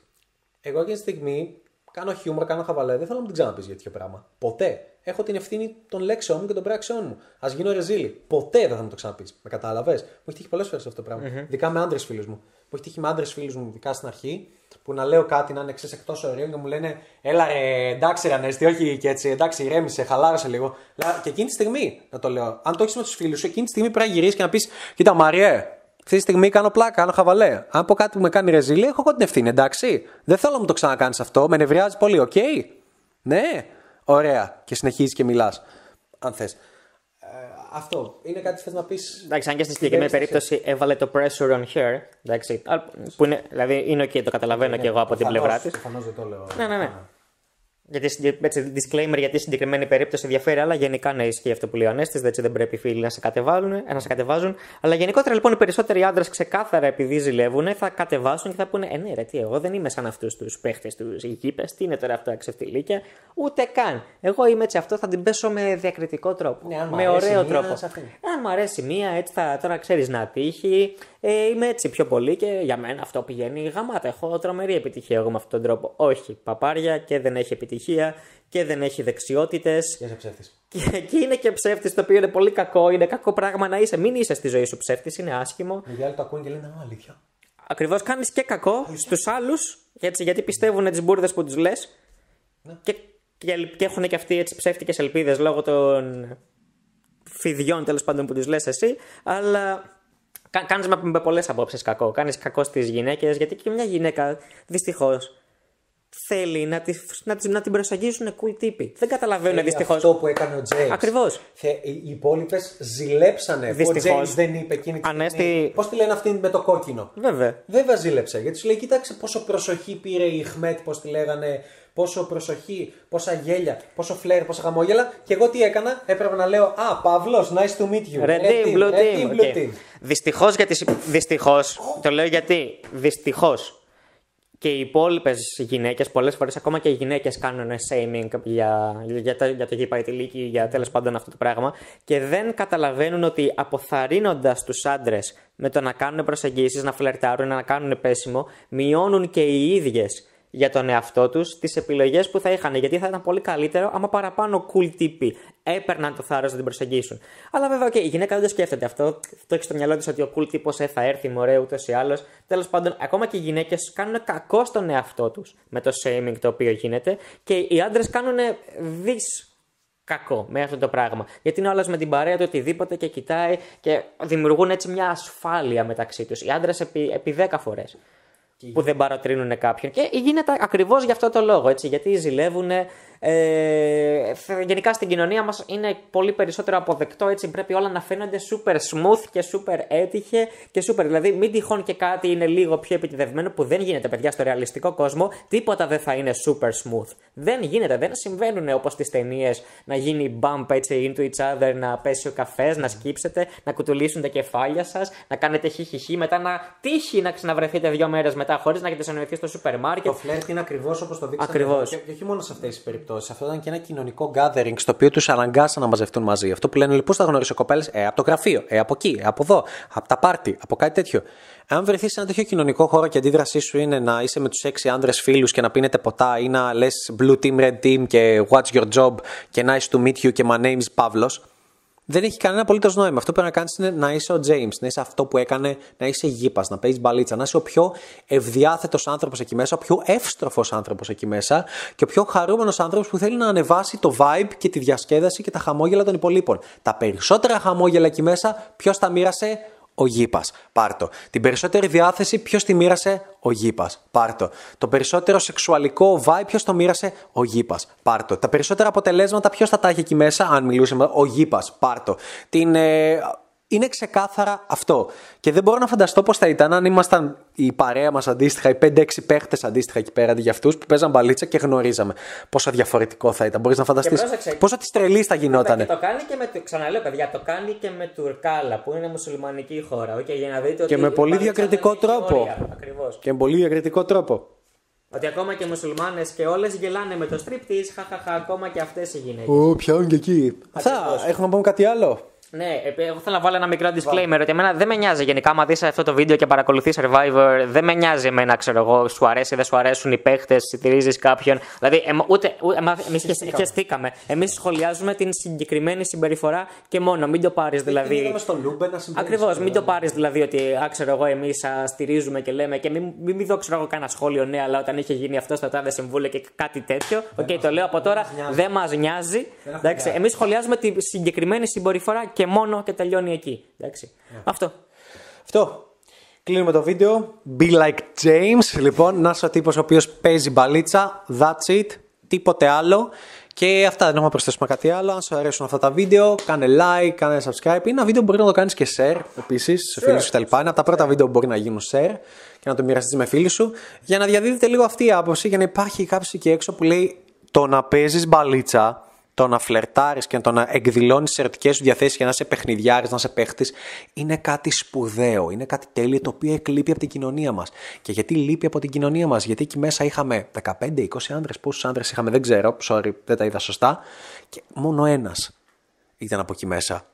Εγώ εκείνη τη στιγμή κάνω χιούμορ, κάνω χαβαλέ, δεν θέλω να μου την ξαναπείς για τέτοιο πράγμα. Ποτέ. Έχω την ευθύνη των λέξεών μου και των πράξεών μου. Α γίνω ρεζίλη. Ποτέ δεν θα μου το ξαναπείς. Με κατάλαβες; Μου έχει τύχει πολλές φορές αυτό το πραγμα Ειδικά με άντρες φίλους μου. Μου έχει τύχει με άντρες φίλους μου, ειδικά στην αρχή, που να λέω κάτι να είναι έξι εκτός ορίων και μου λένε Έλα ρε, εντάξει, ρε Ανέστη, όχι και έτσι, εντάξει, ηρέμησε, χαλάρωσε λίγο. Λά- Και εκείνη τη στιγμή να το λέω. Αν το έχεις με τους φίλους σου, εκείνη τη στιγμή πρέπει να γυρίσεις και να πεις Κοίτα, μωρέ, αυτή τη στιγμή κάνω πλάκα, κάνω χαβαλέ. Αν πω κάτι που με κάνει ρεζίλι, έχω εγώ την ευθύνη, εντάξει. Δεν θέλω να μου το ξανακάνεις αυτό, με νευριάζει πολύ, οκ. Ναι, ωραία. Και συνεχίζεις και μιλάς. Αν θες. Αυτό είναι κάτι που θες να πεις; Εντάξει, αν και στη συγκεκριμένη περίπτωση έβαλε το pressure on her. Εντάξει, α, που είναι, δηλαδή είναι ok, το καταλαβαίνω και εγώ από την πλευρά της. Προφανώς δεν το λέω. Ναι, ναι, ναι. Γιατί, συγκε- έτσι, disclaimer για τη συγκεκριμένη περίπτωση διαφέρει, αλλά γενικά ναι, ισχύει αυτό που λέει ο Ανέστης. Έτσι δεν πρέπει οι φίλοι να σε, κατεβάλουν, ε, να σε κατεβάζουν. Αλλά γενικότερα λοιπόν οι περισσότεροι άντρες ξεκάθαρα επειδή ζηλεύουν θα κατεβάσουν και θα πούνε Ε, ναι, ρε, τι, εγώ δεν είμαι σαν αυτούς τους παίχτες τους γήπες. Τι είναι τώρα αυτά ξεφτιλίκια. Ούτε καν. Εγώ είμαι έτσι, αυτό θα την πέσω με διακριτικό τρόπο. Ναι, αν μ' με αρέσει ωραίο μία, τρόπο. σε αφήνω. Αν μου αρέσει μία, έτσι θα, τώρα ξέρεις να τύχει. Ε, είμαι έτσι πιο πολύ και για μένα αυτό πηγαίνει γαμάτα. Έχω τρομερή επιτυχία εγώ με αυτόν τον τρόπο. Όχι, παπάρια και δεν έχει επιτυχία και δεν έχει δεξιότητες. Και είσαι ψεύτης. Και, και είναι και ψεύτης, το οποίο είναι πολύ κακό. Είναι κακό πράγμα να είσαι. Μην είσαι στη ζωή σου ψεύτης, είναι άσχημο. Οι άλλοι το ακούνε και λένε Α, αλήθεια. Ακριβώς κάνεις και κακό στους άλλους, έτσι, γιατί πιστεύουν τις μπουρδες που τους λες. Και, και, και έχουν και αυτοί έτσι ψεύτικες ελπίδες λόγω των φιδιών τέλος πάντων που τους λες εσύ. Αλλά κάνεις με, με πολλές απόψεις κακό. Κάνεις κακό στις γυναίκες, γιατί και μια γυναίκα δυστυχώς θέλει να, τη, να, τη- να την προσεγγίσουν cool τύποι. Δεν καταλαβαίνουν δυστυχώς. Αυτό που έκανε ο James. Ακριβώς. Και οι οι υπόλοιπες ζηλέψανε. Δυστυχώς. Ο James δεν είπε εκείνη τη Ανέστη- Πώς τη λένε αυτή με το κόκκινο; Βέβαια. Βέβαια ζήλεψε. Γιατί σου λέει, κοίταξε πόσο προσοχή πήρε η Χμέτ, πώς τη λέγανε, πόσο προσοχή, πόσα γέλια, πόσο φλερτ, πόσα χαμόγελα. Και εγώ τι έκανα, έπρεπε να λέω Α, Παύλος, nice to meet you. Red team, blue red team. blue οκ. team. Δυστυχώς γιατί. Δυστυχώς, το λέω γιατί. Δυστυχώς. Και οι υπόλοιπες γυναίκες, πολλές φορές ακόμα και οι γυναίκες κάνουν shaming για, για, το, για το γήπα ηλίκη, για τέλος πάντων αυτό το πράγμα. Και δεν καταλαβαίνουν ότι αποθαρρύνοντας τους άντρες με το να κάνουν προσεγγίσεις, να φλερτάρουν, να κάνουν πέσιμο, μειώνουν και οι ίδιες για τον εαυτό τους τις επιλογές που θα είχαν. Γιατί θα ήταν πολύ καλύτερο άμα παραπάνω cool τύποι έπαιρναν το θάρρος να την προσεγγίσουν. Αλλά βέβαια, okay, η γυναίκα δεν το σκέφτεται αυτό. Το έχει στο μυαλό της ότι ο cool τύπος θα έρθει μωρέ ούτως ή άλλως. Τέλος πάντων, ακόμα και οι γυναίκες κάνουν κακό στον εαυτό τους με το shaming το οποίο γίνεται και οι άντρες κάνουν δις κακό με αυτό το πράγμα. Γιατί είναι όλο με την παρέα του οτιδήποτε και κοιτάει και δημιουργούν έτσι μια ασφάλεια μεταξύ τους. Οι άντρες επί, επί 10 φορές που δεν παροτρύνουν κάποιον. Και γίνεται ακριβώς γι' αυτό το λόγο. Έτσι, γιατί ζηλεύουν. Ε, γενικά στην κοινωνία μας είναι πολύ περισσότερο αποδεκτό. Έτσι, πρέπει όλα να φαίνονται super smooth και super έτυχε και super. Δηλαδή, μην τυχόν και κάτι είναι λίγο πιο επιτυδευμένο που δεν γίνεται, παιδιά, στο ρεαλιστικό κόσμο. Τίποτα δεν θα είναι super smooth. Δεν γίνεται, δεν συμβαίνουν όπως στις ταινίες να γίνει bump έτσι into each other, να πέσει ο καφές, να σκύψετε, να κουτουλήσουν τα κεφάλια σας, να κάνετε χιχιχι, μετά να τύχει να ξαναβρεθείτε δύο μέρες μετά χωρίς να έχετε συνεννοηθεί στο σούπερ μάρκετ. Το φλερτ είναι ακριβώς όπως το δείξαμε. Ακριβώς. Και, και όχι μόνο σε αυτές τις περιπτώσει. Αυτό ήταν και ένα κοινωνικό gathering στο οποίο τους αναγκάσαν να μαζευτούν μαζί. Αυτό που λένε, πώς θα γνωρίσω κοπέλες, ε, από το γραφείο, ε, από εκεί, ε, από εδώ, από τα πάρτι, από κάτι τέτοιο. Αν βρεθείς σε ένα τέτοιο κοινωνικό χώρο και η αντίδρασή σου είναι να είσαι με τους έξι άντρε φίλους και να πίνετε ποτά ή να λες blue team, red team και what's your job και nice to meet you και my name is Pavlos, δεν έχει κανένα απολύτως νόημα. Αυτό που πρέπει να κάνεις είναι να είσαι ο James, να είσαι αυτό που έκανε, να είσαι γήπας, να παίζεις μπαλίτσα, να είσαι ο πιο ευδιάθετος άνθρωπος εκεί μέσα, ο πιο εύστροφος άνθρωπος εκεί μέσα και ο πιο χαρούμενος άνθρωπος που θέλει να ανεβάσει το vibe και τη διασκέδαση και τα χαμόγελα των υπολείπων. Τα περισσότερα χαμόγελα εκεί μέσα, ποιος τα μοίρασε, ο γήπας. Πάρτο. Την περισσότερη διάθεση, ποιος τη μοίρασε, ο γήπας. Πάρτο. Το περισσότερο σεξουαλικό vibe, ποιος το μοίρασε, ο γήπας. Πάρτο. Τα περισσότερα αποτελέσματα, ποιος θα τα έχει εκεί μέσα, αν μιλούσαμε, ο γήπας. Πάρτο. Την. Ε, είναι ξεκάθαρα αυτό. Και δεν μπορώ να φανταστώ πώς θα ήταν αν ήμασταν η παρέα μας αντίστοιχα, οι 5-6 παίχτες αντίστοιχα εκεί πέρα αντί για αυτούς που παίζαν μπαλίτσα και γνωρίζαμε. Πόσο διαφορετικό θα ήταν. Μπορείς να φανταστείς. πρόσεξε. Πόσο της τρελής θα γινότανε. Και το κάνει και με. Ξαναλέω, παιδιά, το κάνει και με Τουρκάλα που είναι μουσουλμανική χώρα. Okay, για να δείτε ότι Και με η πολύ μπαλίτσα διακριτικό δεν έχει τρόπο. όρια. Ακριβώς. Και με πολύ διακριτικό τρόπο. Ότι ακόμα και οι μουσουλμάνες και όλες γελάνε με το strip τη, χαχαχα, ακόμα και αυτές οι γυναίκες. Ω, πιάνουν και εκεί. Αυτά. Έχουμε να πούμε κάτι άλλο. Ναι, επ- εγώ θέλω να βάλω ένα μικρό disclaimer ότι εμένα δεν με νοιάζει γενικά. Άμα δεις αυτό το βίντεο και παρακολουθείς Survivor, δεν με νοιάζει εμένα, ξέρω εγώ, σου αρέσει ή δεν σου αρέσουν οι παίχτες, στηρίζεις κάποιον. Δηλαδή, εμ, ούτε, εμείς χεστήκαμε. Εμείς σχολιάζουμε την συγκεκριμένη συμπεριφορά και μόνο. Μην το πάρεις δηλαδή. Είδαμε στο Λούμπεν να συμβαίνει. Ακριβώς, μην το πάρεις δηλαδή ότι, α, ξέρω εγώ, εμείς στηρίζουμε και λέμε και μην, μην, μην δω, ξέρω εγώ, κανένα σχόλιο, ναι, αλλά όταν είχε γίνει αυτό στο τάδε συμβούλιο και κάτι τέτοιο. Οκ, το λέω από τώρα, δεν μας νοιάζει. Εντάξει, εμείς σχολιάζουμε τη συγκεκριμένη συμπεριφορά και μόνο και τελειώνει εκεί. Εντάξει. Αυτό. Αυτό. Κλείνουμε το βίντεο. Be like James. Λοιπόν, να είσαι ο τύπος ο οποίος παίζει μπαλίτσα. That's it. Τίποτε άλλο. Και αυτά, δεν έχουμε να προσθέσουμε κάτι άλλο. Αν σου αρέσουν αυτά τα βίντεο, κάνε like, κάνε subscribe. Είναι ένα βίντεο που μπορεί να το κάνεις και share επίσης σε φίλους σου κτλ. Είναι από τα πρώτα βίντεο που μπορεί να γίνουν share και να το μοιραστείς με φίλους σου. Για να διαδίδετε λίγο αυτή η άποψη, για να υπάρχει κάποιο εκεί έξω που λέει το να παίζεις μπαλίτσα το να φλερτάρεις και το να εκδηλώνεις τις ερωτικές σου διαθέσεις για να είσαι παιχνιδιάρης, να είσαι παίχτης, είναι κάτι σπουδαίο. Είναι κάτι τέλειο το οποίο εκλείπει από την κοινωνία μας. Και γιατί λείπει από την κοινωνία μας, Γιατί εκεί μέσα είχαμε 15-20 άντρε. Πόσους άντρε είχαμε, δεν ξέρω. Sorry, δεν τα είδα σωστά. Και μόνο ένας ήταν από εκεί μέσα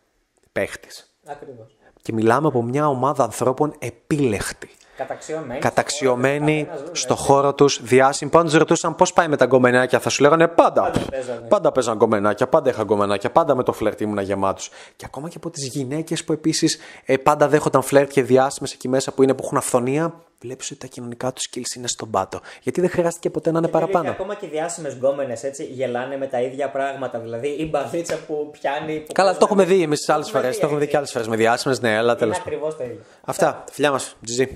παίχτης. Ακριβώς. Και μιλάμε από μια ομάδα ανθρώπων επίλεχτη. Καταξιωμένοι. Καταξιωμένοι στο χώρο τους, διάσημοι. Πάντα τους ρωτούσαν πώς πάει με τα γκομενάκια. Θα σου λέγανε πάντα. παίζανε. Πάντα παίζαν γκομενάκια, πάντα είχαν γκομενάκια, πάντα με το φλερτ ήμουν γεμάτος. Και ακόμα και από τις γυναίκες που επίσης ε, πάντα δέχονταν φλερτ και διάσημες εκεί μέσα που είναι που έχουν αυθονία, βλέπεις ότι τα κοινωνικά τους skills είναι στον πάτο. Γιατί δεν χρειάστηκε ποτέ να είναι Και παραπάνω. ακόμα και διάσημες γκόμενες έτσι γελάνε με τα ίδια πράγματα. Δηλαδή η μπαδίτσα που πιάνει. Που Καλά, το έχουμε δει εμείς άλλες έχουμε φορές. δει, Το έχουμε δει και άλλες φορές με διάσημες, ναι, αλλά τέλος Είναι πάντων. ακριβώς το ίδιο. Αυτά. Φιλιά μας. GG.